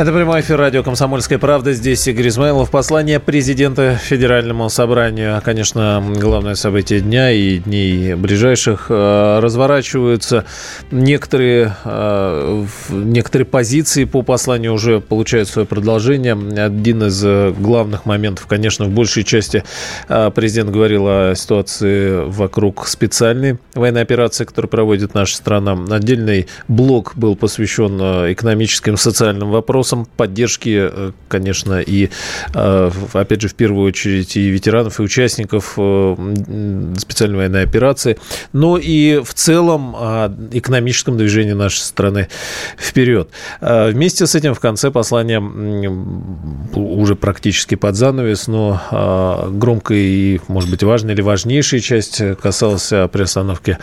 Это прямой эфир радио «Комсомольская правда». Здесь Игорь Измайлов. Послание президента Федеральному собранию. Конечно, главное событие дня и дней ближайших. Э, разворачиваются некоторые, э, некоторые позиции по посланию уже получают свое продолжение. Один из э, главных моментов, конечно, в большей части президент говорил о ситуации вокруг специальной военной операции, которую проводит наша страна. Отдельный блок был посвящен экономическим и социальным вопросам вопросам поддержки, э, конечно, и, э, опять же, в первую очередь и ветеранов, и участников э, специальной военной операции, но и в целом экономическом движении нашей страны вперед. Вместе с этим в конце послания уже практически под занавес, но громкая и, может быть, важная или важнейшая часть касалась приостановки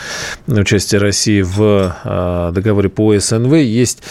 участия России в договоре по СНВ. Есть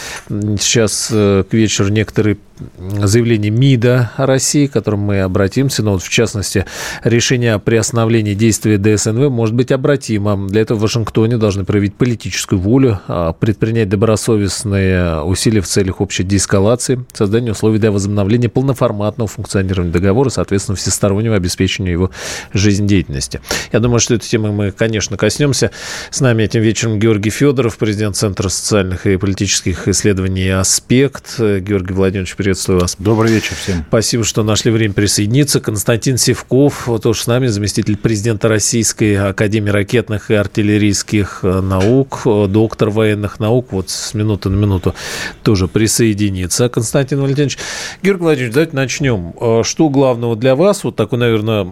сейчас к вечеру тоже некоторые заявление МИДа России, к которому мы обратимся, но вот в частности решение о приостановлении действия ДСНВ может быть обратимо. Для этого в Вашингтоне должны проявить политическую волю, а, предпринять добросовестные усилия в целях общей деэскалации, создания условий для возобновления полноформатного функционирования договора, соответственно, всестороннего обеспечения его жизнедеятельности. Я думаю, что эту тему мы, конечно, коснемся. С нами этим вечером Георгий Федоров, президент Центра социальных и политических исследований «Аспект». Георгий Владимирович, приветствую вас. Добрый вечер всем. Спасибо, что нашли время присоединиться. Константин Севков, тоже с нами, заместитель президента Российской Академии ракетных и артиллерийских э, наук, э, доктор военных наук, вот с минуты на минуту тоже присоединится. Константин Валентинович. Георгий Владимирович, давайте начнем. Э, что главного для вас? Вот такой, наверное,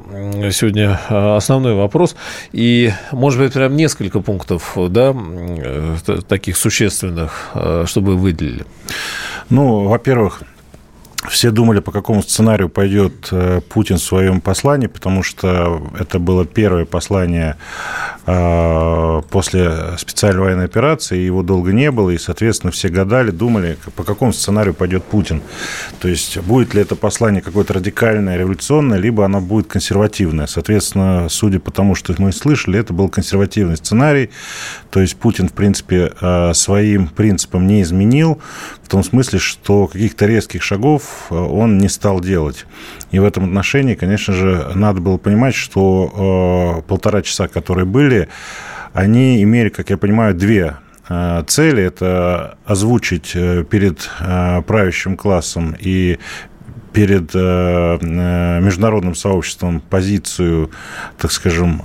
сегодня основной вопрос. И, может быть, прям несколько пунктов, да, таких существенных, чтобы вы выделили. Ну, во-первых, все думали, по какому сценарию пойдет э, Путин в своем послании, потому что это было первое послание э, после специальной военной операции, его долго не было, и, соответственно, все гадали, думали, по какому сценарию пойдет Путин. То есть будет ли это послание какое-то радикальное, революционное, либо оно будет консервативное. Соответственно, судя по тому, что мы слышали, это был консервативный сценарий. То есть Путин, в принципе, э, своим принципам не изменил, в том смысле, что каких-то резких шагов Э, он не стал делать. И в этом отношении, конечно же, надо было понимать, что э, полтора часа, которые были, они имели, как я понимаю, две э, цели. Это озвучить перед правящим классом и перед международным сообществом позицию, так скажем,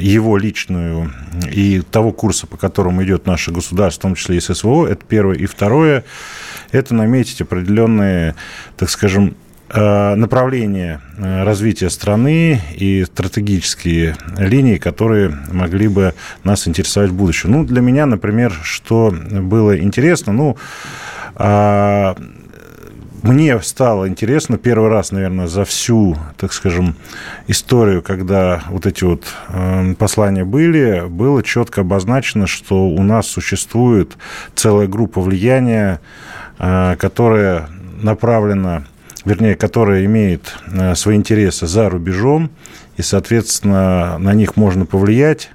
его личную и того курса, по которому идет наше государство, в том числе и ССВО, это первое. И второе, это наметить определенные, так скажем, э, направления э, развития страны и стратегические линии, которые могли бы нас интересовать в будущем. Ну, для меня, например, что было интересно, ну, а, мне стало интересно первый раз, наверное, за всю, так скажем, историю, когда вот эти вот э, послания были, было четко обозначено, что у нас существует целая группа влияния которая направлена, вернее, которая имеет э, свои интересы за рубежом, и, соответственно, на них можно повлиять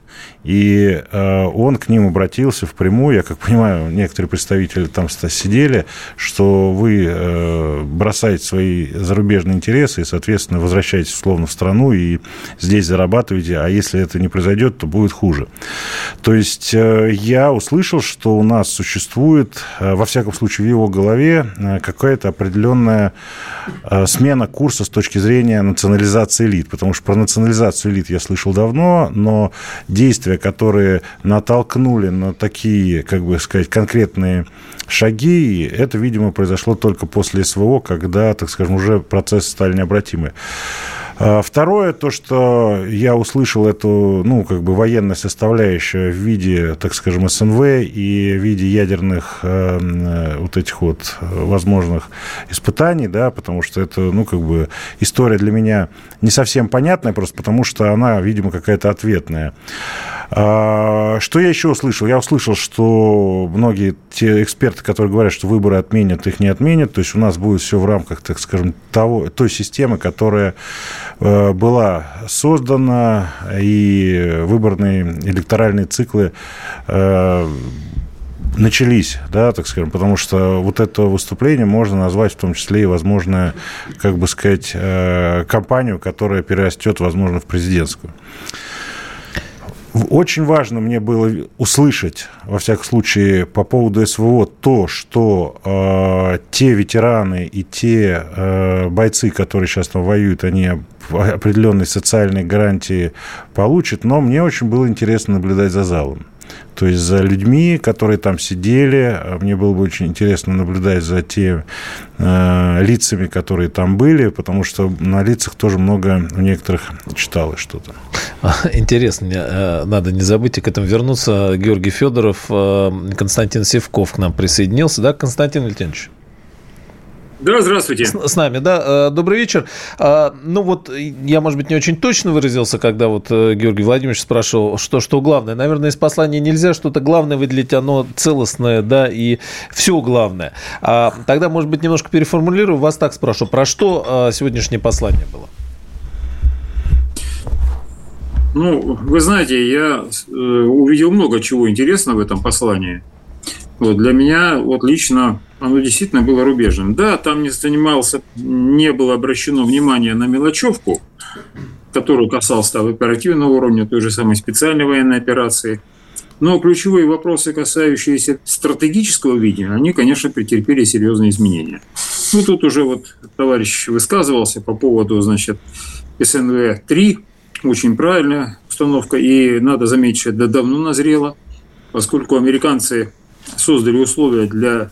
и э, он к ним обратился впрямую. Я как понимаю, некоторые представители там сидели, что вы э, бросаете свои зарубежные интересы и, соответственно, возвращаетесь условно в страну и здесь зарабатываете, а если это не произойдет, то будет хуже. То есть э, я услышал, что у нас существует, во всяком случае, в его голове какая-то определенная смена курса с точки зрения национализации элит, потому что про национализацию элит я слышал давно, но действия которые натолкнули на такие, как бы сказать, конкретные шаги. Это, видимо, произошло только после СВО, когда, так скажем, уже процессы стали необратимы. А второе, то, что я услышал эту, ну, как бы военная составляющая в виде, так скажем, СНВ и в виде ядерных э, вот этих вот возможных испытаний, да, потому что это, ну, как бы история для меня не совсем понятная, просто потому что она, видимо, какая-то ответная. А, что я еще услышал? Я услышал, что многие те эксперты, которые говорят, что выборы отменят, их не отменят, то есть у нас будет все в рамках, так скажем, того, той системы, которая была создана, и выборные электоральные циклы э, начались, да, так скажем, потому что вот это выступление можно назвать в том числе и, возможно, как бы сказать, э, кампанию, которая перерастет, возможно, в президентскую. Очень важно мне было услышать, во всяком случае, по поводу СВО то, что э, те ветераны и те э, бойцы, которые сейчас там воюют, они определенные социальные гарантии получат, но мне очень было интересно наблюдать за залом. То есть за людьми, которые там сидели. Мне было бы очень интересно наблюдать за теми э, лицами, которые там были, потому что на лицах тоже много у некоторых читалось что-то. Интересно, мне э, надо не забыть и к этому вернуться. Георгий Федоров, э, Константин Севков к нам присоединился. Да, Константин Леонидович? Да, здравствуйте. С, с нами, да. Э, добрый вечер. А, ну вот, я, может быть, не очень точно выразился, когда вот э, Георгий Владимирович спрашивал, что, что главное. Наверное, из послания нельзя что-то главное выделить, оно целостное, да, и все главное. А, тогда, может быть, немножко переформулирую, вас так спрошу. Про что сегодняшнее послание было? Ну, вы знаете, я э, увидел много чего интересного в этом послании. Вот, для меня вот лично оно действительно было рубежным. Да, там не занимался, не было обращено внимание на мелочевку, которую касался оперативного уровня, той же самой специальной военной операции. Но ключевые вопросы, касающиеся стратегического видения, они, конечно, претерпели серьезные изменения. Ну, тут уже вот товарищ высказывался по поводу, значит, СНВ-3, очень правильная установка, и надо заметить, что это давно назрело, поскольку американцы создали условия для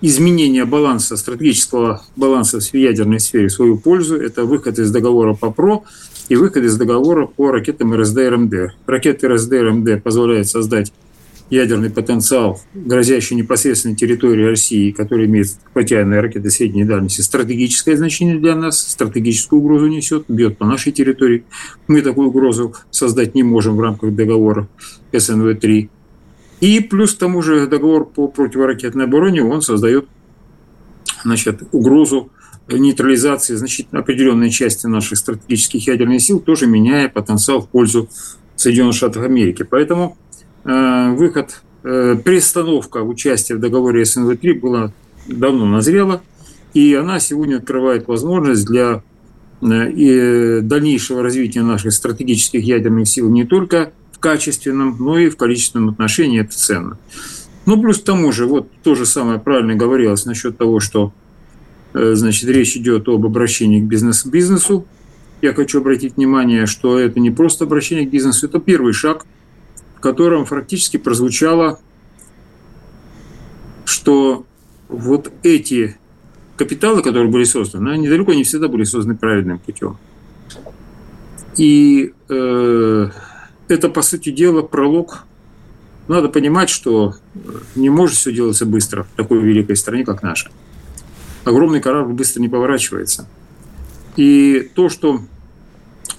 изменения баланса, стратегического баланса в ядерной сфере в свою пользу. Это выход из договора по ПРО и выход из договора по ракетам РСД и РМД. Ракеты РСД и РМД позволяют создать ядерный потенциал, грозящий непосредственно территории России, который имеет хотя ракеты средней дальности, стратегическое значение для нас, стратегическую угрозу несет, бьет по нашей территории. Мы такую угрозу создать не можем в рамках договора СНВ-3. И плюс к тому же договор по противоракетной обороне, он создает значит, угрозу нейтрализации значительно определенной части наших стратегических ядерных сил, тоже меняя потенциал в пользу Соединенных Штатов Америки. Поэтому э, выход, э, перестановка участия в договоре СНВ-3 была давно назрела, и она сегодня открывает возможность для э, дальнейшего развития наших стратегических ядерных сил не только в качественном, но и в количественном отношении это ценно. Ну, плюс к тому же, вот то же самое правильно говорилось насчет того, что э, значит, речь идет об обращении к бизнес-бизнесу. Я хочу обратить внимание, что это не просто обращение к бизнесу, это первый шаг, в котором фактически прозвучало, что вот эти капиталы, которые были созданы, они далеко не всегда были созданы правильным путем. И э, это, по сути дела, пролог. Надо понимать, что не может все делаться быстро в такой великой стране, как наша. Огромный корабль быстро не поворачивается. И то, что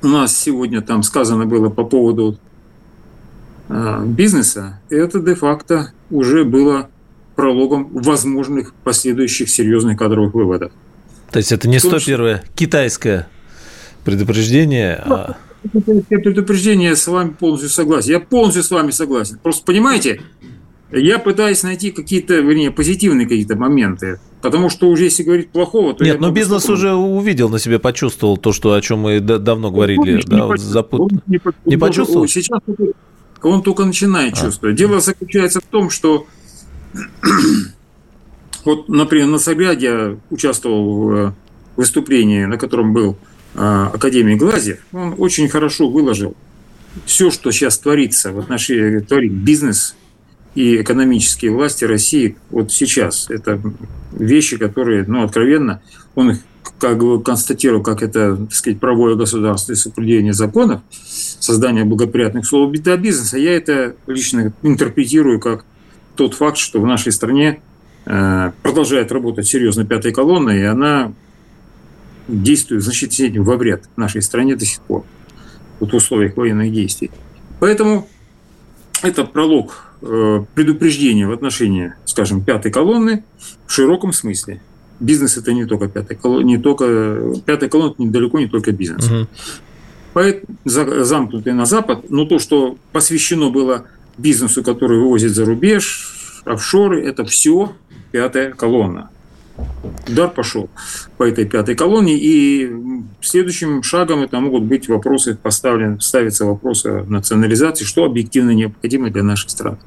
у нас сегодня там сказано было по поводу э, бизнеса, это де-факто уже было прологом возможных последующих серьезных кадровых выводов. То есть это не 101-е китайское предупреждение, а предупреждение, с вами полностью согласен. Я полностью с вами согласен. Просто понимаете, я пытаюсь найти какие-то, вернее, позитивные какие-то моменты. Потому что уже если говорить плохого, то... Нет, но бизнес столько... уже увидел на себе, почувствовал то, что, о чем мы давно говорили. Он, да, не, вот запут... не, не почувствовал? Сейчас он только начинает а. чувствовать. Дело заключается в том, что вот, например, на Собяде я участвовал в э, выступлении, на котором был а, Академии Глазьев, он очень хорошо выложил все, что сейчас творится в отношении творит бизнес и экономические власти России вот сейчас. Это вещи, которые, ну, откровенно, он их как бы констатировал, как это, так сказать, правовое государство и соблюдение законов, создание благоприятных условий для бизнеса, я это лично интерпретирую как тот факт, что в нашей стране э, продолжает работать серьезно пятая колонна, и она действует в значительной степени во вред нашей стране до сих пор вот в условиях военных действий. Поэтому это пролог э, предупреждения в отношении, скажем, пятой колонны в широком смысле. Бизнес это не только пятая колонна, не только пятая колонна, это недалеко не только бизнес. Угу. Поэтому замкнутый на Запад, но то, что посвящено было бизнесу, который вывозит за рубеж, офшоры, это все пятая колонна. Удар пошел по этой пятой колонии, и следующим шагом это могут быть вопросы поставлены, ставятся вопросы национализации, что объективно необходимо для наших стран.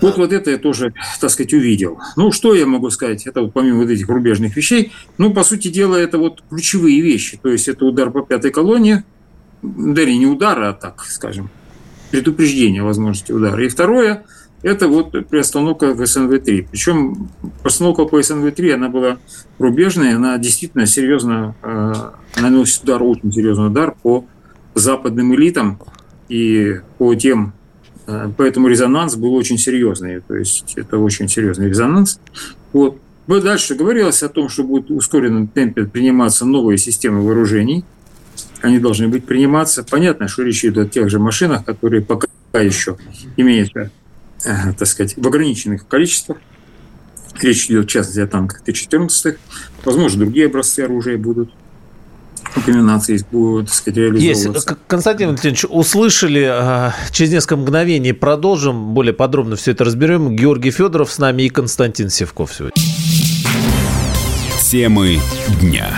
Вот, вот это я тоже, так сказать, увидел. Ну, что я могу сказать? Это вот помимо вот этих рубежных вещей, ну, по сути дела, это вот ключевые вещи. То есть это удар по пятой колонии, да не удар, а так, скажем, предупреждение возможности удара. И второе – это вот приостановка в СНВ-3. Причем постановка по СНВ-3, она была рубежная, она действительно серьезно э, наносит удар, очень серьезный удар по западным элитам и по тем, э, поэтому резонанс был очень серьезный, то есть это очень серьезный резонанс. Вот. Дальше говорилось о том, что будут в ускоренном темпе приниматься новые системы вооружений. Они должны быть приниматься. Понятно, что речь идет о тех же машинах, которые пока еще имеют Э, так сказать, в ограниченных количествах. Речь идет, в частности, о танках Т-14. Возможно, другие образцы оружия будут комбинации будут, так сказать, реализовываться. Есть. Константин Валентинович, услышали, а, через несколько мгновений продолжим, более подробно все это разберем. Георгий Федоров с нами и Константин Севков сегодня. Темы дня.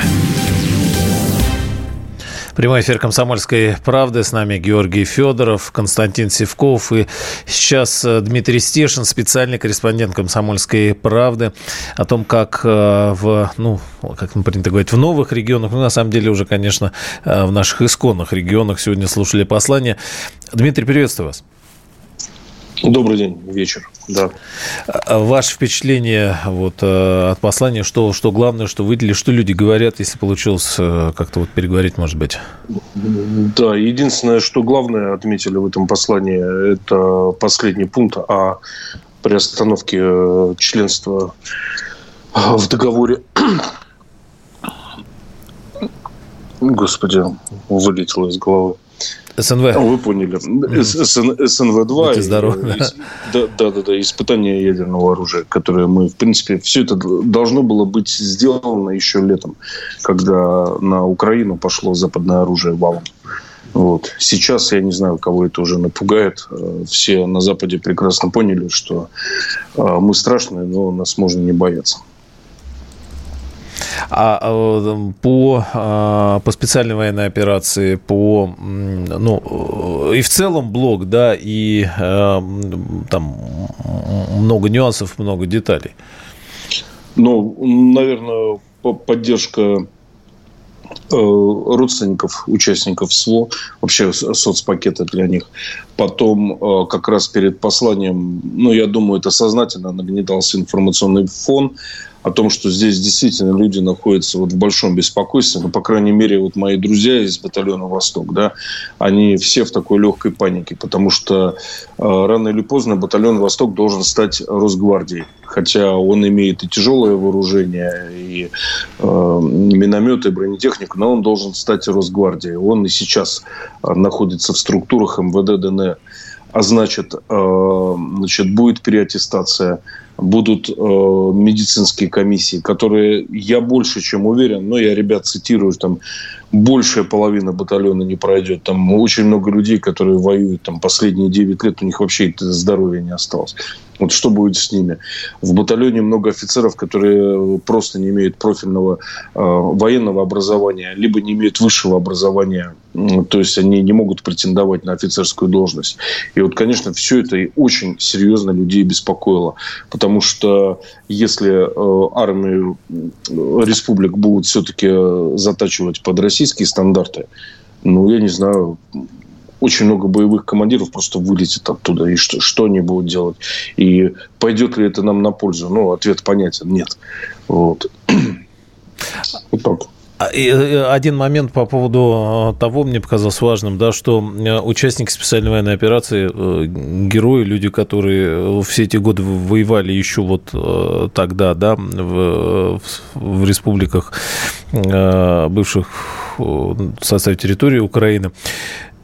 Прямой эфир «Комсомольской правды». С нами Георгий Федоров, Константин Севков и сейчас э, Дмитрий Стешин, специальный корреспондент «Комсомольской правды» о том, как э, в, ну, как принято говорить, в новых регионах, ну, на самом деле уже, конечно, э, в наших исконных регионах сегодня слушали послание. Дмитрий, приветствую вас. Добрый день, вечер. Да. А ваше впечатление вот, э, от послания, что, что главное, что выделили, что люди говорят, если получилось э, как-то вот переговорить, может быть? Да, единственное, что главное отметили в этом послании, это последний пункт о приостановке э, членства в договоре Господи, вылетело из головы. СНВ. Ну, вы поняли. СНВ-2. здоров. Да, да, да, да. Испытание ядерного оружия, которое мы, в принципе, все это должно было быть сделано еще летом, когда на Украину пошло западное оружие валом. Вот. Сейчас, я не знаю, кого это уже напугает. Все на Западе прекрасно поняли, что а, мы страшные, но нас можно не бояться. А, а по, а, по специальной военной операции, по, ну, и в целом блок, да, и а, там много нюансов, много деталей. Ну, наверное, поддержка родственников, участников СВО, вообще соцпакета для них. Потом как раз перед посланием, ну, я думаю, это сознательно нагнетался информационный фон о том, что здесь действительно люди находятся вот в большом беспокойстве. Ну, по крайней мере, вот мои друзья из батальона «Восток», да, они все в такой легкой панике, потому что э, рано или поздно батальон «Восток» должен стать Росгвардией. Хотя он имеет и тяжелое вооружение, и э, минометы, и бронетехнику, но он должен стать Росгвардией. Он и сейчас э, находится в структурах МВД ДНР. А значит, э, значит будет переаттестация – будут э, медицинские комиссии, которые, я больше чем уверен, но я ребят цитирую, там большая половина батальона не пройдет. Там очень много людей, которые воюют там последние 9 лет, у них вообще здоровья не осталось. Вот что будет с ними? В батальоне много офицеров, которые просто не имеют профильного э, военного образования, либо не имеют высшего образования, то есть они не могут претендовать на офицерскую должность. И вот, конечно, все это и очень серьезно людей беспокоило, потому что если э, армию республик будут все-таки затачивать под российские стандарты, ну, я не знаю, очень много боевых командиров просто вылетит оттуда. И что, что они будут делать? И пойдет ли это нам на пользу? Ну, ответ понятен. Нет. Вот. Вот так. А, э, один момент по поводу того мне показался важным, да, что участники специальной военной операции, герои, люди, которые все эти годы воевали еще вот тогда, да, в, в республиках бывших в составе территории Украины,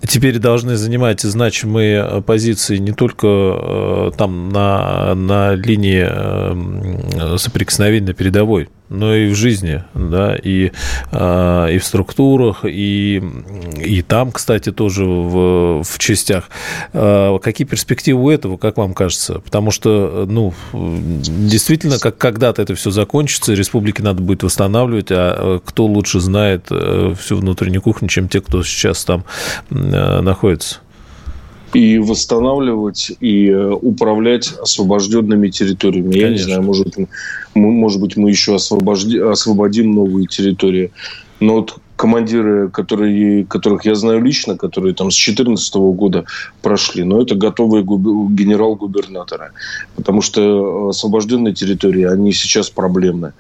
теперь должны занимать значимые позиции не только э, там на, на линии э, соприкосновения передовой, но и в жизни, да, и, э, и в структурах, и, и там, кстати, тоже в, в частях. Какие перспективы у этого, как вам кажется? Потому что, ну, действительно, как когда-то это все закончится, республики надо будет восстанавливать, а кто лучше знает всю внутреннюю кухню, чем те, кто сейчас там Э, находится? И восстанавливать и э, управлять освобожденными территориями. Конечно. Я не знаю, может, мы, может быть, мы еще освобожди, освободим новые территории. Но вот командиры, которые, которых я знаю лично, которые там с 2014 года прошли, но это готовые генерал-губернаторы. Потому что освобожденные территории, они сейчас проблемны.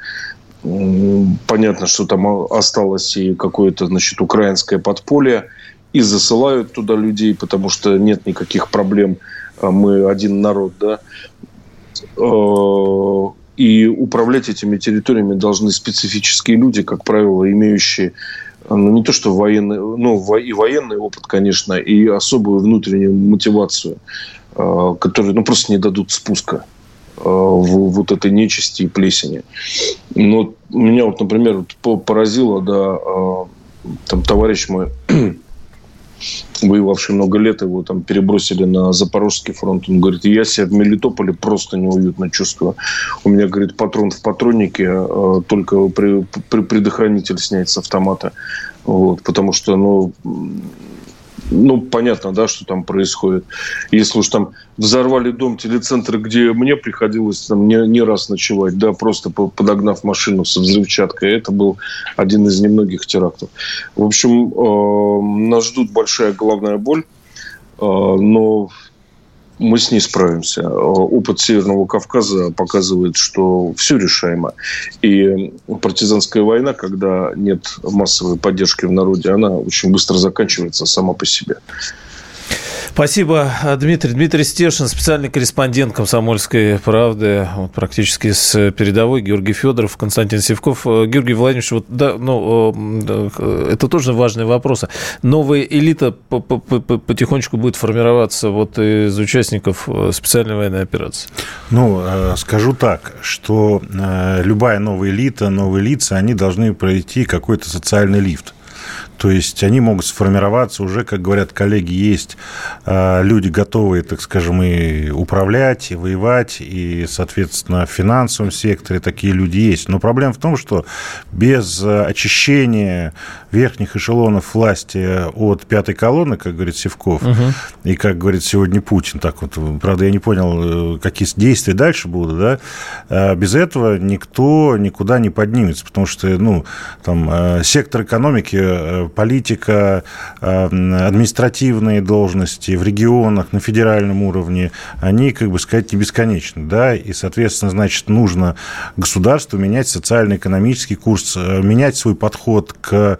Понятно, что там осталось и какое-то, значит, украинское подполье – и засылают туда людей, потому что нет никаких проблем, а мы один народ, да. Э, и управлять этими территориями должны специфические люди, как правило, имеющие ну, не то что военный, ну, и военный опыт, конечно, и особую внутреннюю мотивацию, э, которые, ну, просто не дадут спуска э, в вот этой нечисти и плесени. Но меня вот, например, поразило, да, там товарищ мой воевавший много лет, его там перебросили на Запорожский фронт. Он говорит, я себя в Мелитополе просто неуютно чувствую. У меня, говорит, патрон в патроннике, а, только при, при, предохранитель снять с автомата. Вот, потому что, ну, ну, понятно, да, что там происходит. Если уж там взорвали дом телецентра, где мне приходилось там не, не раз ночевать, да, просто подогнав машину со взрывчаткой, это был один из немногих терактов. В общем, э, нас ждут большая головная боль, э, но мы с ней справимся. Опыт Северного Кавказа показывает, что все решаемо. И партизанская война, когда нет массовой поддержки в народе, она очень быстро заканчивается сама по себе. Спасибо, Дмитрий. Дмитрий Стешин, специальный корреспондент «Комсомольской правды», вот, практически с передовой, Георгий Федоров, Константин Севков. Георгий Владимирович, вот, да, ну, это тоже важные вопросы. Новая элита потихонечку будет формироваться вот из участников э, специальной военной операции? Ну, э, скажу так, что э, любая новая элита, новые лица, они должны пройти какой-то социальный лифт. То есть они могут сформироваться уже, как говорят коллеги, есть а, люди готовые, так скажем, и управлять, и воевать, и, соответственно, в финансовом секторе такие люди есть. Но проблема в том, что без очищения верхних эшелонов власти от пятой колонны, как говорит Севков, угу. и как говорит сегодня Путин, так вот, правда, я не понял, э, какие действия дальше будут, да, а без этого никто никуда не поднимется, потому что, ну, там, э, сектор экономики э, политика, административные должности в регионах, на федеральном уровне, они, как бы сказать, не бесконечны, да, и, соответственно, значит, нужно государству менять социально-экономический курс, менять свой подход к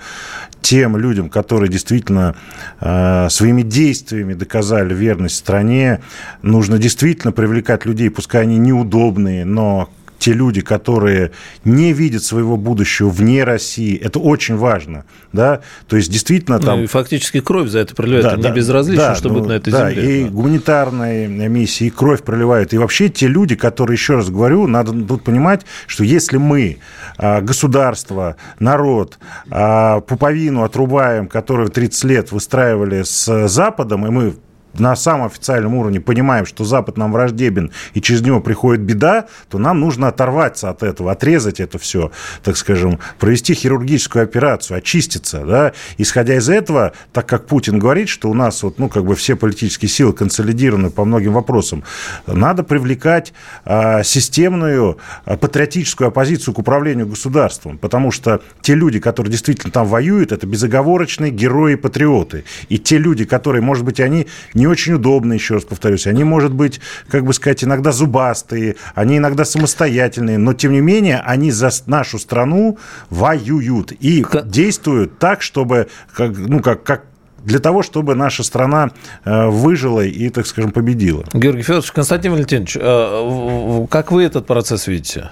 тем людям, которые действительно э, своими действиями доказали верность стране, нужно действительно привлекать людей, пускай они неудобные, но те люди, которые не видят своего будущего вне России, это очень важно, да, то есть действительно там... Ну, и фактически кровь за это проливает, да, им да, не безразлично, да, что ну, будет на этой да, земле. и да. гуманитарные миссии, и кровь проливают, и вообще те люди, которые, еще раз говорю, надо тут понимать, что если мы а, государство, народ, а, пуповину отрубаем, которую 30 лет выстраивали с Западом, и мы на самом официальном уровне понимаем, что Запад нам враждебен, и через него приходит беда, то нам нужно оторваться от этого, отрезать это все, так скажем, провести хирургическую операцию, очиститься, да, исходя из этого, так как Путин говорит, что у нас вот, ну, как бы все политические силы консолидированы по многим вопросам, надо привлекать а, системную а, патриотическую оппозицию к управлению государством, потому что те люди, которые действительно там воюют, это безоговорочные герои-патриоты, и те люди, которые, может быть, они не очень удобные, еще раз повторюсь. Они, может быть, как бы сказать, иногда зубастые, они иногда самостоятельные, но, тем не менее, они за нашу страну воюют и действуют так, чтобы, как, ну, как, как для того, чтобы наша страна э, выжила и, так скажем, победила. Георгий Федорович, Константин Валентинович, э, как вы этот процесс видите?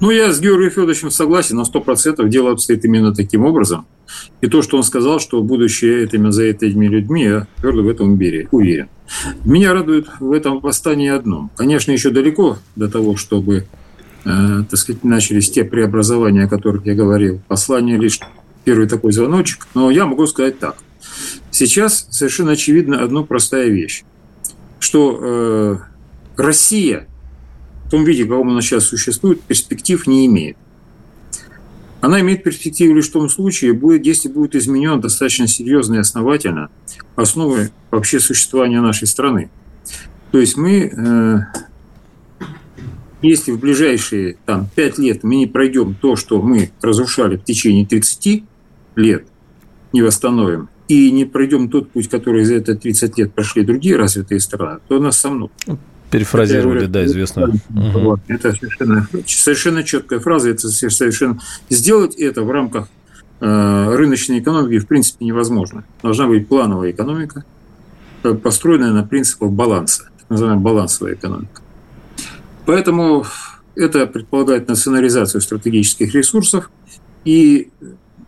Ну, я с Георгием Федоровичем согласен, на 100% дело обстоит именно таким образом. И то, что он сказал, что будущее этими, за этими людьми, я твердо в этом уверен. Меня радует в этом восстании одно. Конечно, еще далеко до того, чтобы э, так сказать, начались те преобразования, о которых я говорил. Послание лишь первый такой звоночек. Но я могу сказать так. Сейчас совершенно очевидна одна простая вещь, что э, Россия в том виде, каком она сейчас существует, перспектив не имеет. Она имеет перспективу лишь в том случае, будет, если будет изменен достаточно серьезно и основательно основы вообще существования нашей страны. То есть мы, э, если в ближайшие там, 5 лет мы не пройдем то, что мы разрушали в течение 30 лет, не восстановим, и не пройдем тот путь, который за это 30 лет прошли другие развитые страны, то нас сомнут. Перефразировали, да, известно. Вот, это совершенно, совершенно четкая фраза. Это совершенно сделать это в рамках э, рыночной экономики в принципе невозможно. Должна быть плановая экономика, э, построенная на принципах баланса, так называемая балансовая экономика. Поэтому это предполагает национализацию стратегических ресурсов, и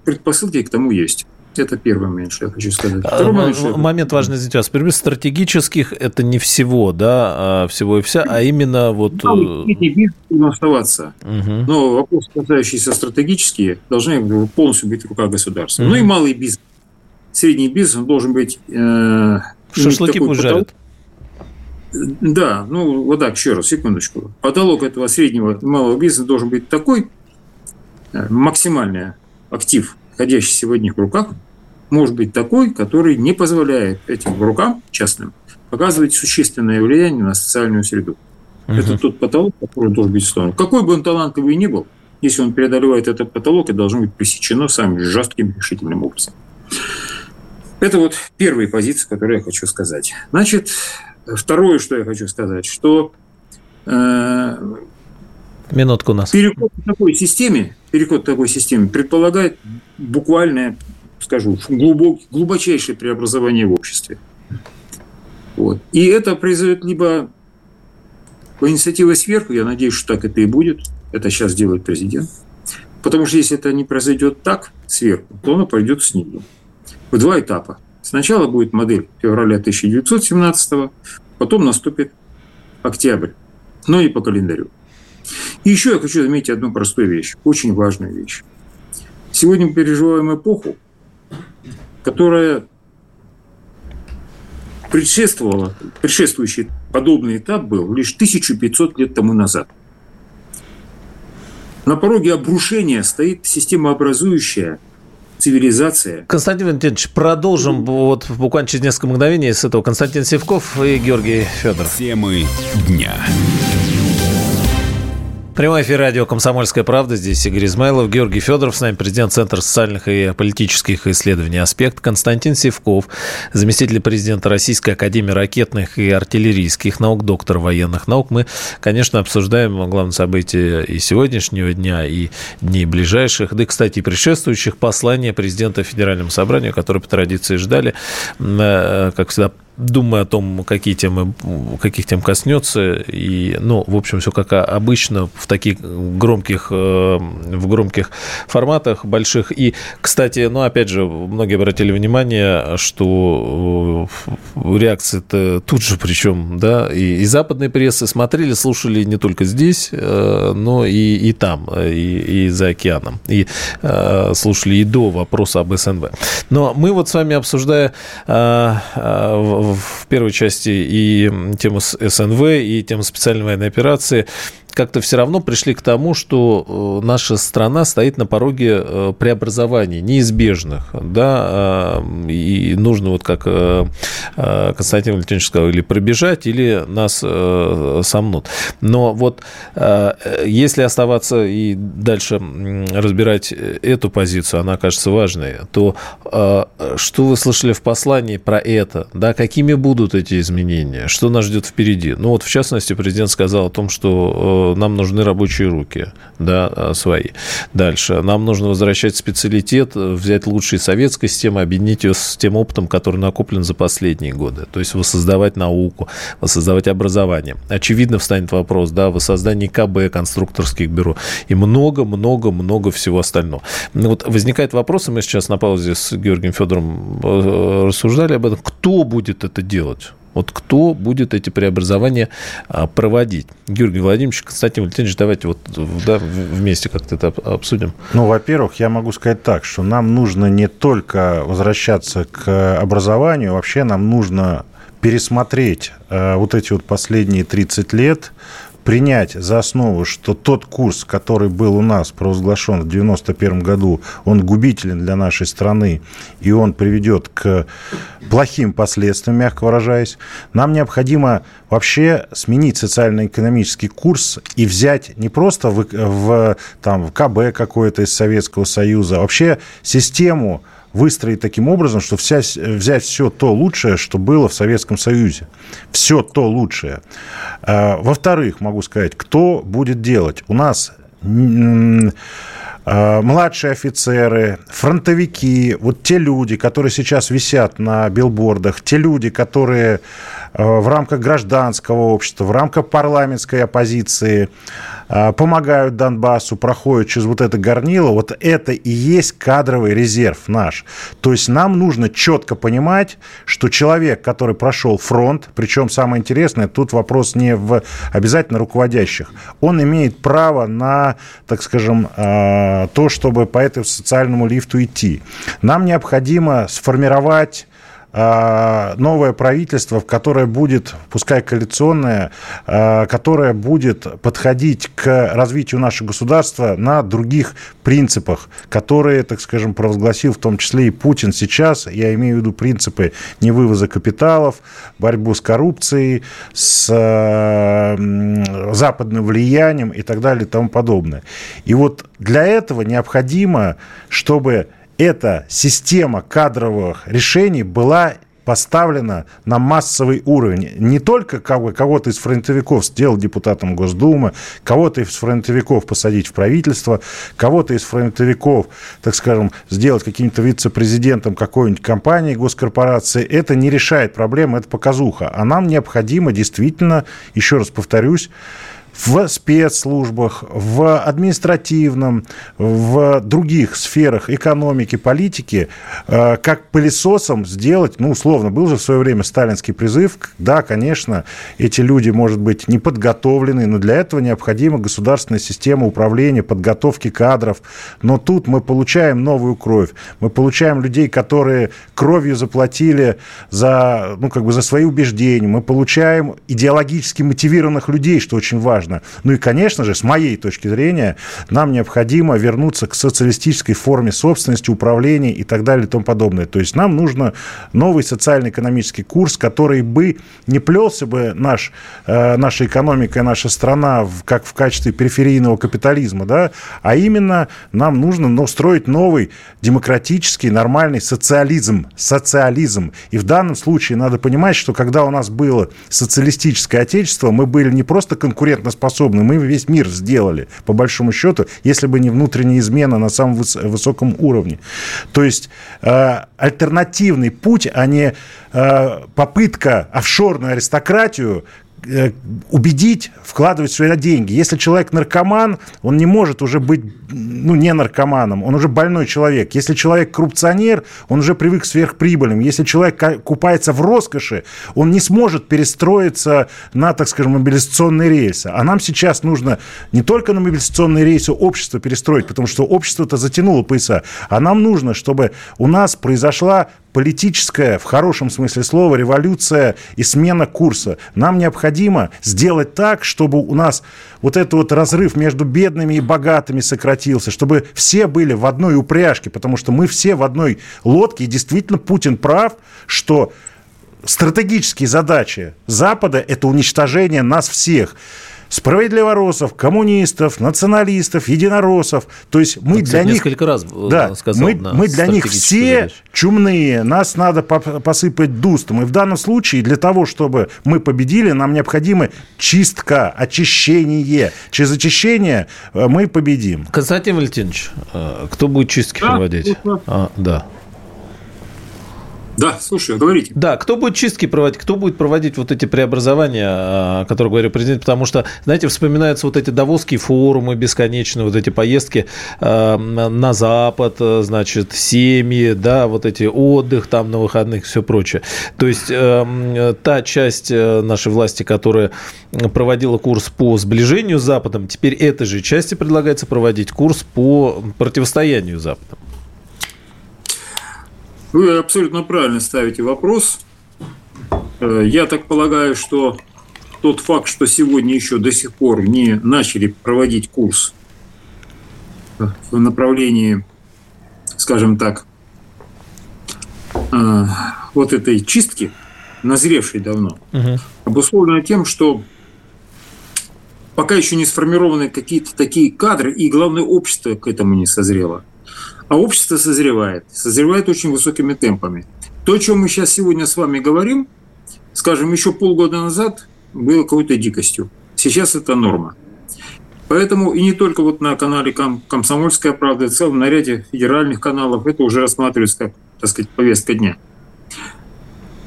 предпосылки к тому есть. Это первый момент, что я хочу сказать. А, Второй момент, что... момент важный здесь. вас. Прежде стратегических это не всего, да, а всего и вся, а именно вот... Должен оставаться. Угу. Но вопросы, касающиеся стратегические, должны полностью быть в руках государства. Угу. Ну и малый бизнес. Средний бизнес он должен быть... Э, Шашлыки пусть жарят. Да, ну вот так, еще раз, секундочку. Потолок этого среднего малого бизнеса должен быть такой, э, максимальный актив находящийся сегодня в руках, может быть такой, который не позволяет этим рукам частным показывать существенное влияние на социальную среду. Uh-huh. Это тот потолок, который должен быть установлен. Какой бы он талантливый ни был, если он преодолевает этот потолок, это должно быть пресечено самым жестким решительным образом. Это вот первая позиция, которую я хочу сказать. Значит, второе, что я хочу сказать, что э, Минутку у нас. Переход к такой системе, переход к такой системе предполагает буквальное, скажу, глубок, глубочайшее преобразование в обществе. Вот. И это произойдет либо по инициативе сверху, я надеюсь, что так это и будет, это сейчас делает президент, потому что если это не произойдет так, сверху, то оно пойдет снизу. В два этапа. Сначала будет модель февраля 1917, потом наступит октябрь, но не по календарю. И еще я хочу заметить одну простую вещь, очень важную вещь. Сегодня мы переживаем эпоху, которая предшествовала, предшествующий подобный этап был лишь 1500 лет тому назад. На пороге обрушения стоит системообразующая цивилизация. Константин Валентинович, продолжим вот буквально через несколько мгновений с этого. Константин Севков и Георгий Федоров. Темы дня. Прямой эфир радио «Комсомольская правда». Здесь Игорь Измайлов, Георгий Федоров, с нами президент Центра социальных и политических исследований «Аспект», Константин Севков, заместитель президента Российской академии ракетных и артиллерийских наук, доктор военных наук. Мы, конечно, обсуждаем главные события и сегодняшнего дня, и дней ближайших, да и, кстати, и предшествующих послания президента Федеральному собранию, которые по традиции ждали, э, как всегда, думая о том, какие темы, каких тем коснется. И, ну, в общем, все как обычно в таких громких, э, в громких форматах больших. И, кстати, ну, опять же, многие обратили внимание, что э, реакции-то тут же причем, да, и, и западной прессы смотрели, слушали не только здесь, э, но и, и там, и, и за океаном. И слушали и до вопроса об СНВ. Но мы вот с вами, обсуждая в первой части и тему СНВ, и тему специальной военной операции, как-то все равно пришли к тому, что э, наша страна стоит на пороге э, преобразований неизбежных, да, э, и нужно вот как Константин Валентинович сказал, или пробежать, или нас сомнут. Но вот если оставаться и дальше разбирать эту позицию, она кажется важной, то что вы слышали в послании про это, да, какими будут эти изменения, что нас ждет впереди? Ну вот, в частности, президент сказал о том, что нам нужны рабочие руки, да, а, свои. Дальше. Нам нужно возвращать специалитет, взять лучшие советской системы, объединить ее с тем опытом, который накоплен за последние годы. То есть воссоздавать науку, воссоздавать образование. Очевидно встанет вопрос, да, воссоздание КБ, конструкторских бюро и много-много-много всего остального. Ну, вот возникает вопрос, и мы сейчас на паузе с Георгием Федором э, рассуждали об этом, кто будет это делать? Вот кто будет эти преобразования а, проводить? Георгий Владимирович, Константин Валентинович, давайте вот да, вместе как-то это обсудим. Ну, во-первых, я могу сказать так, что нам нужно не только возвращаться к образованию, вообще нам нужно пересмотреть э, вот эти вот последние 30 лет, принять за основу, что тот курс, который был у нас провозглашен в 1991 году, он губителен для нашей страны, и он приведет к плохим последствиям, мягко выражаясь, нам необходимо вообще сменить социально-экономический курс и взять не просто в, в, там, в КБ какое-то из Советского Союза, а вообще систему выстроить таким образом, что вся, взять все то лучшее, что было в Советском Союзе. Все то лучшее. А, во-вторых, могу сказать, кто будет делать? У нас а, младшие офицеры, фронтовики, вот те люди, которые сейчас висят на билбордах, те люди, которые в рамках гражданского общества, в рамках парламентской оппозиции а, помогают Донбассу, проходят через вот это горнило, вот это и есть кадровый резерв наш. То есть нам нужно четко понимать, что человек, который прошел фронт, причем самое интересное, тут вопрос не в обязательно руководящих, он имеет право на, так скажем, а, то, чтобы по этому социальному лифту идти. Нам необходимо сформировать новое правительство, которое будет, пускай коалиционное, а, которое будет подходить к развитию нашего государства на других принципах, которые, так скажем, провозгласил в том числе и Путин сейчас. Я имею в виду принципы невывоза капиталов, борьбу с коррупцией, с западным влиянием и так далее и тому подобное. И вот для этого необходимо, чтобы эта система кадровых решений была поставлена на массовый уровень. Не только кого-то из фронтовиков сделать депутатом Госдумы, кого-то из фронтовиков посадить в правительство, кого-то из фронтовиков, так скажем, сделать каким-то вице-президентом какой-нибудь компании, госкорпорации. Это не решает проблемы, это показуха. А нам необходимо действительно, еще раз повторюсь, в спецслужбах, в административном, в других сферах экономики, политики, э, как пылесосом сделать, ну, условно, был же в свое время сталинский призыв, да, конечно, эти люди, может быть, не подготовлены, но для этого необходима государственная система управления, подготовки кадров, но тут мы получаем новую кровь, мы получаем людей, которые кровью заплатили за, ну, как бы за свои убеждения, мы получаем идеологически мотивированных людей, что очень важно, важно. Ну и, конечно же, с моей точки зрения, нам необходимо вернуться к социалистической форме собственности, управления и так далее и тому подобное. То есть нам нужно новый социально-экономический курс, который бы не плелся бы наш, э, наша экономика и наша страна в, как в качестве периферийного капитализма, да, а именно нам нужно ну, строить новый демократический, нормальный социализм. Социализм. И в данном случае надо понимать, что когда у нас было социалистическое отечество, мы были не просто конкурентно способны. Мы весь мир сделали, по большому счету, если бы не внутренняя измена на самом высоком уровне. То есть э, альтернативный путь, а не э, попытка офшорную аристократию убедить вкладывать свои деньги. Если человек наркоман, он не может уже быть ну, не наркоманом, он уже больной человек. Если человек коррупционер, он уже привык к сверхприбылям. Если человек купается в роскоши, он не сможет перестроиться на, так скажем, мобилизационные рельсы. А нам сейчас нужно не только на мобилизационные рейсы общество перестроить, потому что общество-то затянуло пояса, а нам нужно, чтобы у нас произошла политическая, в хорошем смысле слова, революция и смена курса. Нам необходимо сделать так, чтобы у нас вот этот вот разрыв между бедными и богатыми сократился, чтобы все были в одной упряжке, потому что мы все в одной лодке, и действительно Путин прав, что стратегические задачи Запада – это уничтожение нас всех справедливоросов, коммунистов, националистов, единороссов. То есть мы Он, для них... несколько раз э, да, сказал мы, на мы для них все задачу. чумные, нас надо посыпать дустом. И в данном случае для того, чтобы мы победили, нам необходима чистка, очищение. Через очищение э, мы победим. Константин Валентинович, э, кто будет чистки Да, проводить? вот, А, да. Да, слушай, говорите. Да, кто будет чистки проводить, кто будет проводить вот эти преобразования, о которых говорил президент, потому что, знаете, вспоминаются вот эти давосские форумы бесконечные, вот эти поездки э, на Запад, э, значит, семьи, да, вот эти отдых там на выходных, все прочее. То есть та часть нашей власти, которая проводила курс по сближению с Западом, теперь этой же части предлагается проводить курс по противостоянию с Западом. Вы абсолютно правильно ставите вопрос. Э, Я так полагаю, что тот факт, что сегодня еще до сих пор не начали проводить курс в направлении, скажем так, э, вот этой чистки, назревшей давно, Угу. обусловлено тем, что пока еще не сформированы какие-то такие кадры, и главное, общество к этому не созрело. А общество созревает, созревает очень высокими темпами. То, о чем мы сейчас сегодня с вами говорим, скажем, еще полгода назад было какой-то дикостью. Сейчас это норма. Поэтому и не только вот на канале «Ком- «Комсомольская правда», в целом на ряде федеральных каналов это уже рассматривается как, так сказать, повестка дня.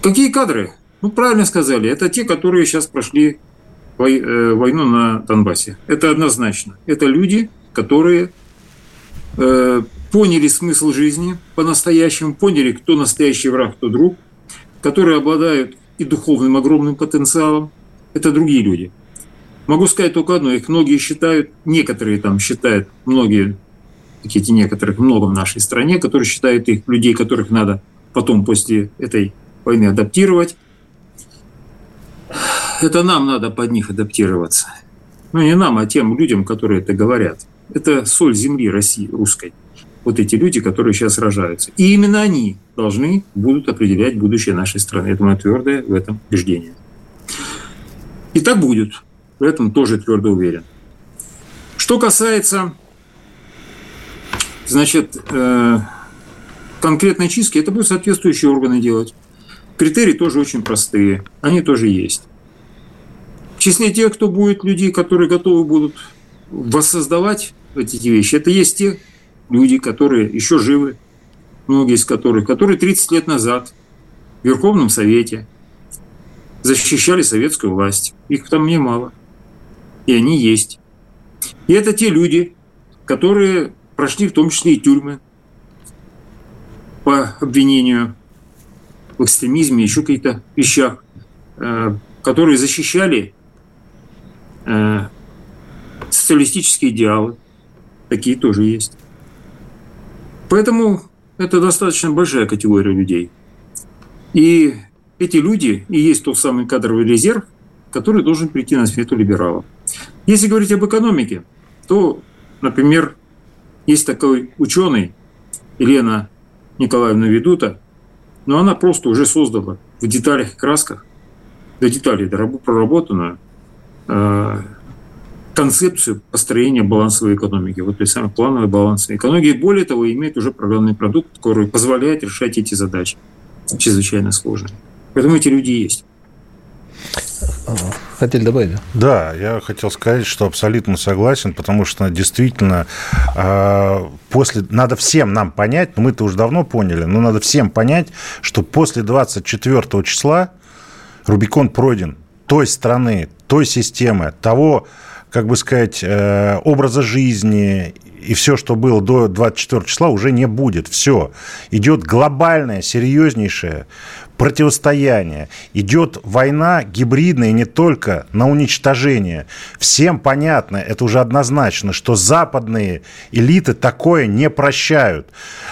Какие кадры? Ну, правильно сказали, это те, которые сейчас прошли э, войну на Донбассе. Это однозначно. Это люди, которые э, поняли смысл жизни по-настоящему, поняли, кто настоящий враг, кто друг, которые обладают и духовным огромным потенциалом. Это другие люди. Могу сказать только одно. Их многие считают, некоторые там считают, многие, какие-то некоторых много в нашей стране, которые считают их людей, которых надо потом после этой войны адаптировать. Это нам надо под них адаптироваться. Ну, не нам, а тем людям, которые это говорят. Это соль земли России, русской. Вот эти люди, которые сейчас рожаются. И именно они должны будут определять будущее нашей страны. Это мое твердое в этом убеждение. И так будет. В этом тоже твердо уверен. Что касается, значит, э, конкретной чистки, это будут соответствующие органы делать. Критерии тоже очень простые. Они тоже есть. В числе тех, кто будет людей, которые готовы будут воссоздавать эти вещи, это есть те люди, которые еще живы, многие из которых, которые 30 лет назад в Верховном Совете защищали советскую власть. Их там немало. И они есть. И это те люди, которые прошли в том числе и тюрьмы по обвинению в экстремизме, еще каких-то вещах, э, которые защищали э, социалистические идеалы. Такие тоже есть. Поэтому это достаточно большая категория людей. И эти люди и есть тот самый кадровый резерв, который должен прийти на смету либералов. Если говорить об экономике, то, например, есть такой ученый Елена Николаевна Ведута, но она просто уже создала в деталях и красках, до деталей проработанную э, концепцию построения балансовой экономики, вот той самой плановой балансовой экономики. И более того, имеет уже программный продукт, который позволяет решать эти задачи, чрезвычайно сложные. Поэтому эти люди есть. Хотели добавить? да? Я хотел сказать, что абсолютно согласен, потому что действительно э, после надо всем нам понять, ну мы-то уже давно поняли, но надо всем понять, что после 24 числа Рубикон пройден той страны, той системы, того, как бы сказать, э, образа жизни и все, что было до 24 числа, уже не будет. Все. Идет глобальное, серьезнейшее противостояние, идет война гибридная не только на уничтожение. Всем понятно, это уже однозначно, что западные элиты такое не прощают.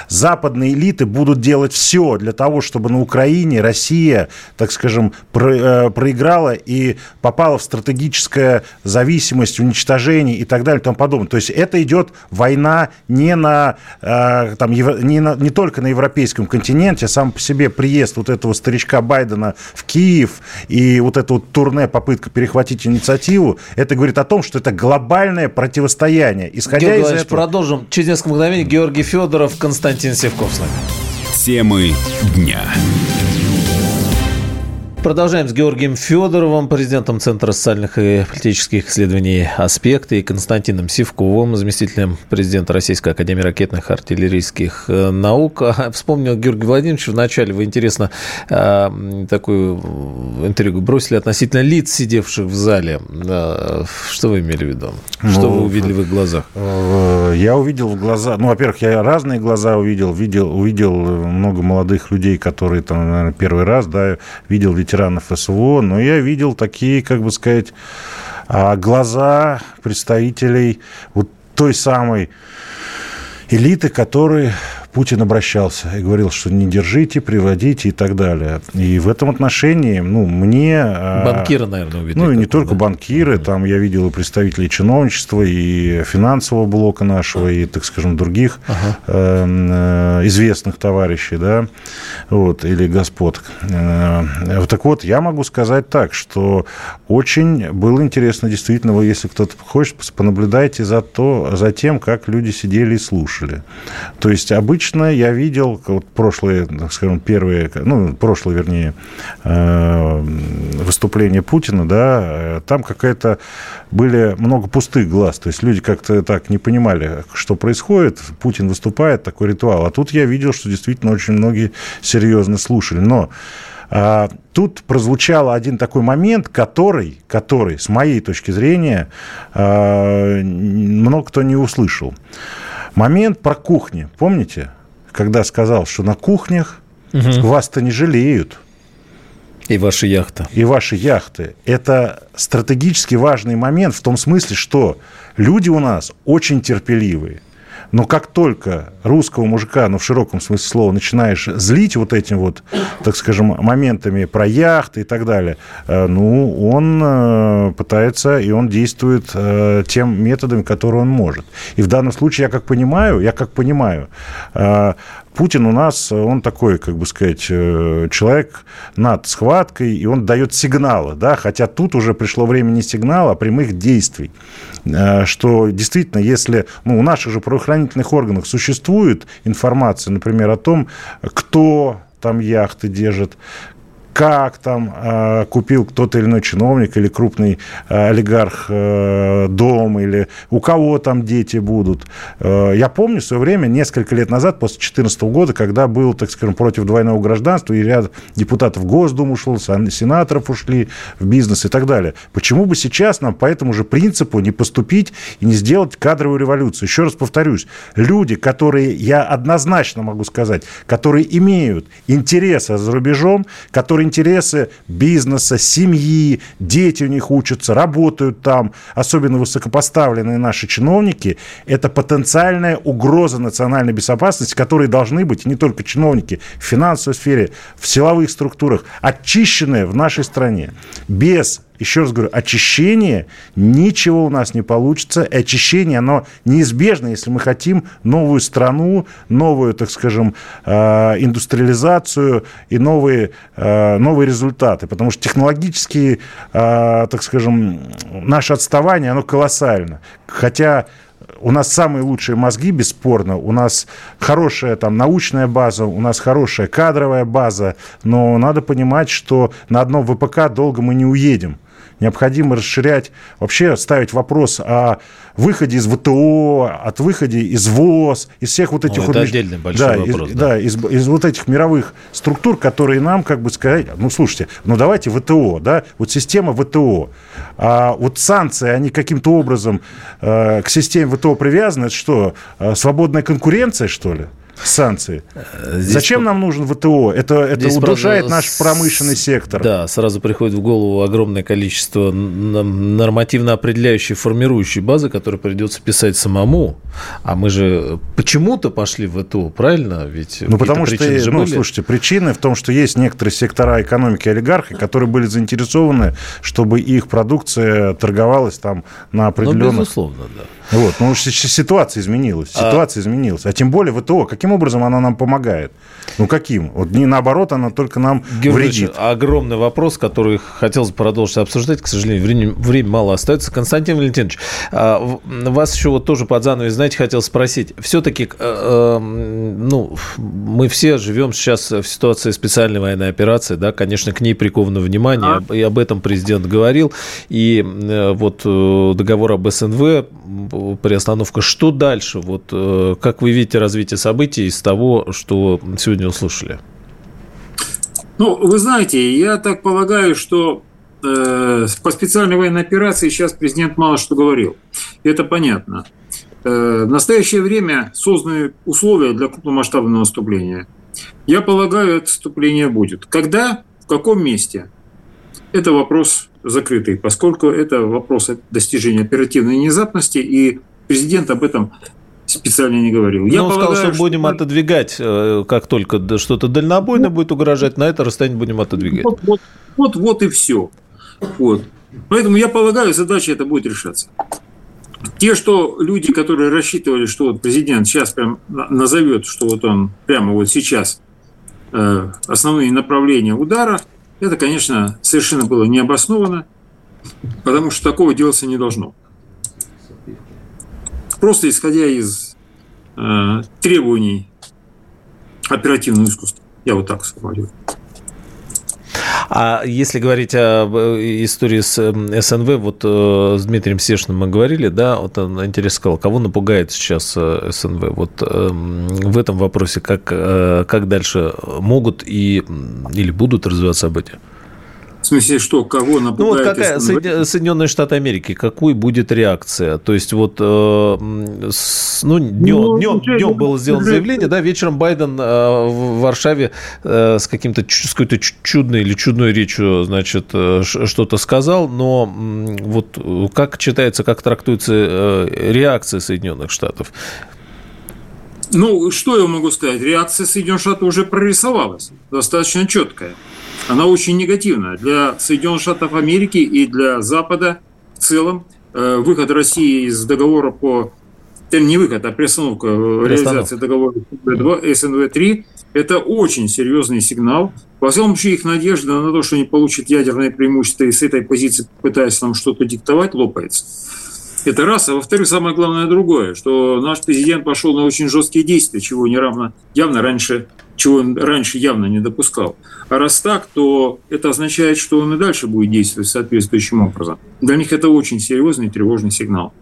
Западные элиты будут делать все для того, чтобы на Украине Россия, так скажем, про, э, проиграла и попала в стратегическое зависимость, уничтожение и так далее и тому подобное. То есть это идет война не, на, э, там, не, на, не только на европейском континенте, а сам по себе приезд вот этого старичка Байдена в Киев и вот это вот турне, попытка перехватить инициативу, это говорит о том, что это глобальное противостояние. Исходя Георгий из этого... продолжим. Через несколько мгновений Георгий Федоров, Константин Севков с нами. Темы дня. Продолжаем с Георгием Федоровым, президентом Центра социальных и политических исследований «Аспекты», и Константином Сивковым, заместителем президента Российской Академии ракетных и артиллерийских э, наук. Вспомнил Георгий Владимирович, вначале вы интересно э, такую интригу бросили относительно лиц, сидевших в зале. Что вы имели в виду? Что ну, вы увидели в их глазах? Э, я увидел в глаза, ну, во-первых, я разные глаза увидел, видел, увидел много молодых людей, которые там, наверное, первый раз, да, видел ведь ветеранов СВО, но я видел такие, как бы сказать, а, глаза представителей вот той самой элиты, которые Путин обращался и говорил, что не держите, приводите и так далее. И в этом отношении, ну, мне... А, банкиры, наверное, увидели. Ну, и не только да? банкиры, там я видел и представителей чиновничества, и финансового блока нашего, и, так скажем, других ага. э, известных товарищей, да, вот, или господ. Э, так вот, я могу сказать так, что очень было интересно, действительно, вы, если кто-то хочет, понаблюдайте за, то, за тем, как люди сидели и слушали. То есть обычно обычно я видел вот прошлые, так скажем, первые, ну, прошлые, вернее, э, выступления Путина, да, э, там какая-то были много пустых глаз, то есть люди как-то так не понимали, что происходит, Путин выступает, такой ритуал, а тут я видел, что действительно очень многие серьезно слушали, но а, Тут прозвучал один такой момент, который, который, с моей точки зрения, а, много кто не услышал. Момент про кухни. Помните, когда сказал, что на кухнях угу. вас-то не жалеют. И ваши яхты. И ваши яхты. Это стратегически важный момент в том смысле, что люди у нас очень терпеливые. Но как только русского мужика, ну, в широком смысле слова, начинаешь злить вот этим вот, так скажем, моментами про яхты и так далее, э, ну, он э, пытается и он действует э, тем методом, который он может. И в данном случае, я как понимаю, я как понимаю, Путин у нас, он такой, как бы сказать, э, человек над схваткой, и он дает сигналы, да, хотя тут уже пришло время не сигнала, а прямых действий, э, что действительно, если ну, у наших же правоохранительных органов существует информация, например, о том, кто там яхты держит, как там э, купил кто-то или иной чиновник или крупный э, олигарх э, дом, или у кого там дети будут. Э, я помню в свое время, несколько лет назад, после 2014 года, когда был, так скажем, против двойного гражданства, и ряд депутатов в Госдуму ушел, сенаторов ушли в бизнес и так далее. Почему бы сейчас нам по этому же принципу не поступить и не сделать кадровую революцию? Еще раз повторюсь, люди, которые, я однозначно могу сказать, которые имеют интересы за рубежом, которые интересы бизнеса, семьи, дети у них учатся, работают там, особенно высокопоставленные наши чиновники, это потенциальная угроза национальной безопасности, которые должны быть не только чиновники в финансовой сфере, в силовых структурах, очищенные в нашей стране. Без еще раз говорю, очищение, ничего у нас не получится. Очищение, оно неизбежно, если мы хотим новую страну, новую, так скажем, э, индустриализацию и новые, э, новые результаты. Потому что технологически, э, так скажем, наше отставание, оно колоссально. Хотя у нас самые лучшие мозги, бесспорно, у нас хорошая там научная база, у нас хорошая кадровая база, но надо понимать, что на одном ВПК долго мы не уедем необходимо расширять, вообще ставить вопрос о выходе из ВТО, от выходе из ВОЗ, из всех вот этих... Ну, это отдельный большой да, вопрос. Из, да, да из, из вот этих мировых структур, которые нам, как бы сказать, ну, слушайте, ну, давайте ВТО, да, вот система ВТО. А вот санкции, они каким-то образом э, к системе ВТО привязаны, это что, э, свободная конкуренция, что ли? Санкции. Э, здесь Зачем нам нужен ВТО? Это, это удушает наш промышленный сектор. Да, сразу приходит в голову огромное количество нормативно определяющей, формирующей базы, которую придется писать самому. А мы же почему-то пошли в ВТО, правильно? Ведь ну, потому что, же ну, были. слушайте, причины в том, что есть некоторые сектора экономики олигархи, которые были заинтересованы, чтобы их продукция торговалась там на определенных... Ну, безусловно, да. Вот, ну, ситуация изменилась, а ситуация а... изменилась. А тем более ВТО, каким образом она нам помогает? Ну, каким? Вот не наоборот, она только нам Георгий вредит. огромный вопрос, который хотелось бы продолжить обсуждать. К сожалению, время, время мало остается. Константин Валентинович, а, вас еще вот тоже под занавес, знаете, хотел спросить. Все-таки, э, э, ну, мы все живем сейчас в ситуации специальной военной операции, да, конечно, к ней приковано внимание, и об этом президент говорил. И э, вот договор об СНВ приостановка. Что дальше? Вот э, как вы видите развитие событий из того, что сегодня услышали? Ну, вы знаете, я так полагаю, что э, по специальной военной операции сейчас президент мало что говорил. Это понятно. Э, в настоящее время созданы условия для крупномасштабного наступления. Я полагаю, это наступление будет. Когда, в каком месте? Это вопрос закрытый, поскольку это вопрос достижения оперативной внезапности, и президент об этом специально не говорил. Я Но он полагаю, сказал, что будем что... отодвигать, э, как только что-то дальнобойно будет угрожать, на это расстояние будем отодвигать. Вот, вот, вот, вот и все. Вот. Поэтому я полагаю, задача это будет решаться. Те, что люди, которые рассчитывали, что вот президент сейчас прям назовет, что вот он прямо вот сейчас э, основные направления удара – это, конечно, совершенно было необоснованно, потому что такого делаться не должно. Просто исходя из э, требований оперативного искусства. Я вот так сформулирую. А если говорить об э, истории с эм, СНВ, вот э, с Дмитрием Сешиным мы говорили, да, вот он интересно сказал, кого напугает сейчас э, СНВ? Вот эм, в этом вопросе как, как дальше могут и или будут развиваться события? В смысле, что, кого напугает? Ну, вот какая Соедин... Соединенные Штаты Америки, какой будет реакция? То есть, вот, э, с, ну, днем, ну, днем, днем было сделано заявление, да, вечером Байден э, в Варшаве э, с каким-то с какой-то чудной или чудной речью, значит, э, что-то сказал, но э, вот как читается, как трактуется э, реакция Соединенных Штатов? Ну, что я могу сказать? Реакция Соединенных Штатов уже прорисовалась, достаточно четкая она очень негативная для Соединенных Штатов Америки и для Запада в целом. Э, выход России из договора по не выход, а приостановка реализации договора СНВ-3 – это очень серьезный сигнал. Во всяком случае, их надежда на то, что они получат ядерное преимущество и с этой позиции пытаясь нам что-то диктовать, лопается. Это раз. А во-вторых, самое главное другое, что наш президент пошел на очень жесткие действия, чего не равно, явно раньше чего он раньше явно не допускал. А раз так, то это означает, что он и дальше будет действовать соответствующим образом. Для них это очень серьезный тревожный сигнал.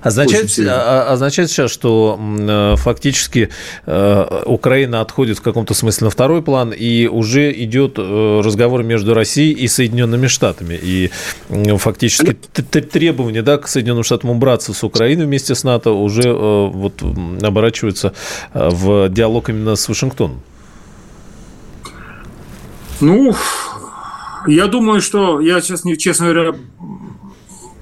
Означает, означает сейчас, что э, фактически э, Украина отходит в каком-то смысле на второй план, и уже идет э, разговор между Россией и Соединенными Штатами. И фактически требования да, к Соединенным Штатам убраться с Украины вместе с НАТО уже вот, оборачиваются в диалог именно с Вашингтоном. Ну, я думаю, что я сейчас, честно говоря,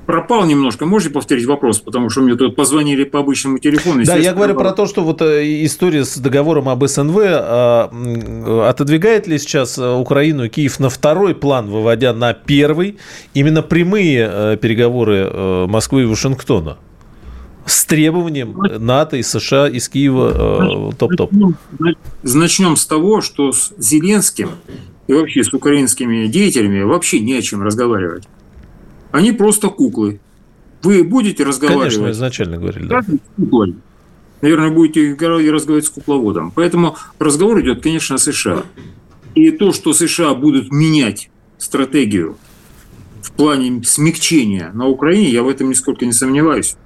пропал немножко. Можете повторить вопрос, потому что мне тут позвонили по обычному телефону. Да, я говорю про то, что вот э, история с договором об СНВ а, отодвигает ли сейчас э, Украину и Киев на второй план, выводя на первый именно прямые э, переговоры Москвы и Вашингтона? с требованием НАТО и США из Киева топ-топ. Начнем с того, что с Зеленским и вообще с украинскими деятелями вообще не о чем разговаривать. Они просто куклы. Вы будете разговаривать... Конечно, изначально говорили, да. Наверное, будете разговаривать с кукловодом. Поэтому разговор идет, конечно, о США. И то, что США будут менять стратегию в плане смягчения на Украине, я в этом нисколько не сомневаюсь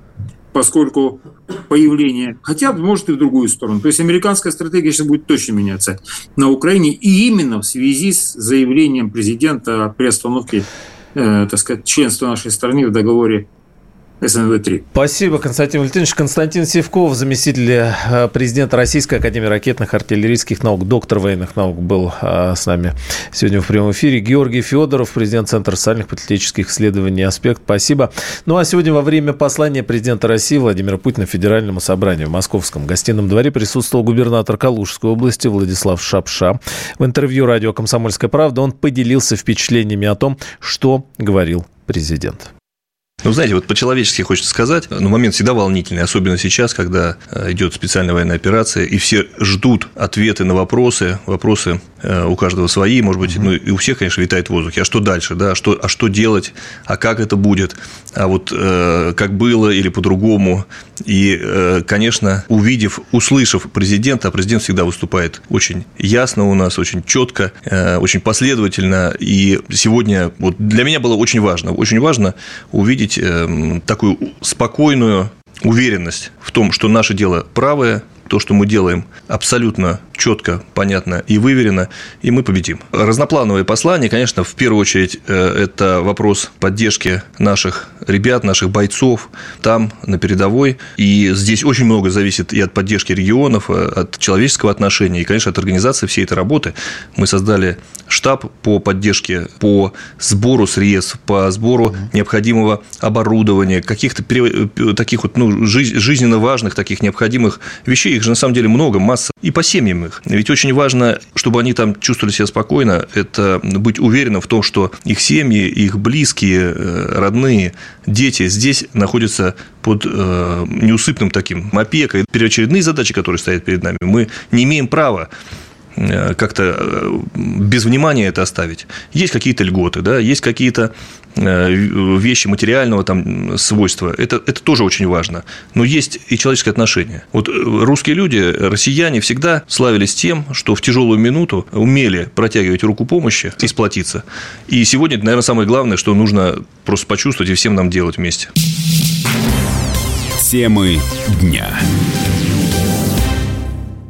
поскольку появление, хотя может и в другую сторону. То есть американская стратегия сейчас будет точно меняться на Украине, и именно в связи с заявлением президента о приостановке, так сказать, членства нашей страны в договоре СНВ-3. Спасибо, Константин Валентинович. Константин Севков, заместитель э, президента Российской Академии ракетных артиллерийских наук, доктор военных наук, был э, с нами сегодня в прямом эфире. Георгий Федоров, президент Центра социальных политических исследований «Аспект». Спасибо. Ну а сегодня во время послания президента России Владимира Путина Федеральному собранию в Московском гостином дворе присутствовал губернатор Калужской области Владислав Шапша. В интервью радио «Комсомольская правда» он поделился впечатлениями о том, что говорил президент. Ну, знаете, вот по-человечески хочется сказать, но момент всегда волнительный, особенно сейчас, когда э, идет специальная военная операция, и все ждут ответы на вопросы, вопросы э, у каждого свои, может быть, ну, и у всех, конечно, витает в воздухе. А что дальше, да, а что, а что делать, а как это будет, а вот э, как было или по-другому. И, э, конечно, увидев, услышав президента, а президент всегда выступает очень ясно у нас, очень четко, э, очень последовательно, и сегодня вот для меня было очень важно, очень важно увидеть увидеть эм, такую спокойную уверенность в том, что наше дело правое, то, что мы делаем, абсолютно четко, понятно и выверено, и мы победим. Разноплановые послания, конечно, в первую очередь, э, это вопрос поддержки наших ребят, наших бойцов там, на передовой. И здесь очень много зависит и от поддержки регионов, э, от человеческого отношения, и, конечно, от организации всей этой работы. Мы создали штаб по поддержке, по сбору средств, по сбору необходимого оборудования, каких-то таких вот ну, жизненно важных, таких необходимых вещей. Их же на самом деле много, масса. И по семьям их. Ведь очень важно, чтобы они там чувствовали себя спокойно, это быть уверенным в том, что их семьи, их близкие, э, родные, дети здесь находятся под э, неусыпным таким опекой. Первоочередные задачи, которые стоят перед нами, мы не имеем права как-то э, без внимания это оставить. Есть какие-то льготы, да, есть какие-то э, вещи материального там свойства. Это, это тоже очень важно. Но есть и человеческое отношение. Вот русские люди, россияне всегда славились тем, что в тяжелую минуту умели протягивать руку помощи и сплотиться. И сегодня наверное, самое главное, что нужно просто почувствовать и всем нам делать вместе. Темы дня.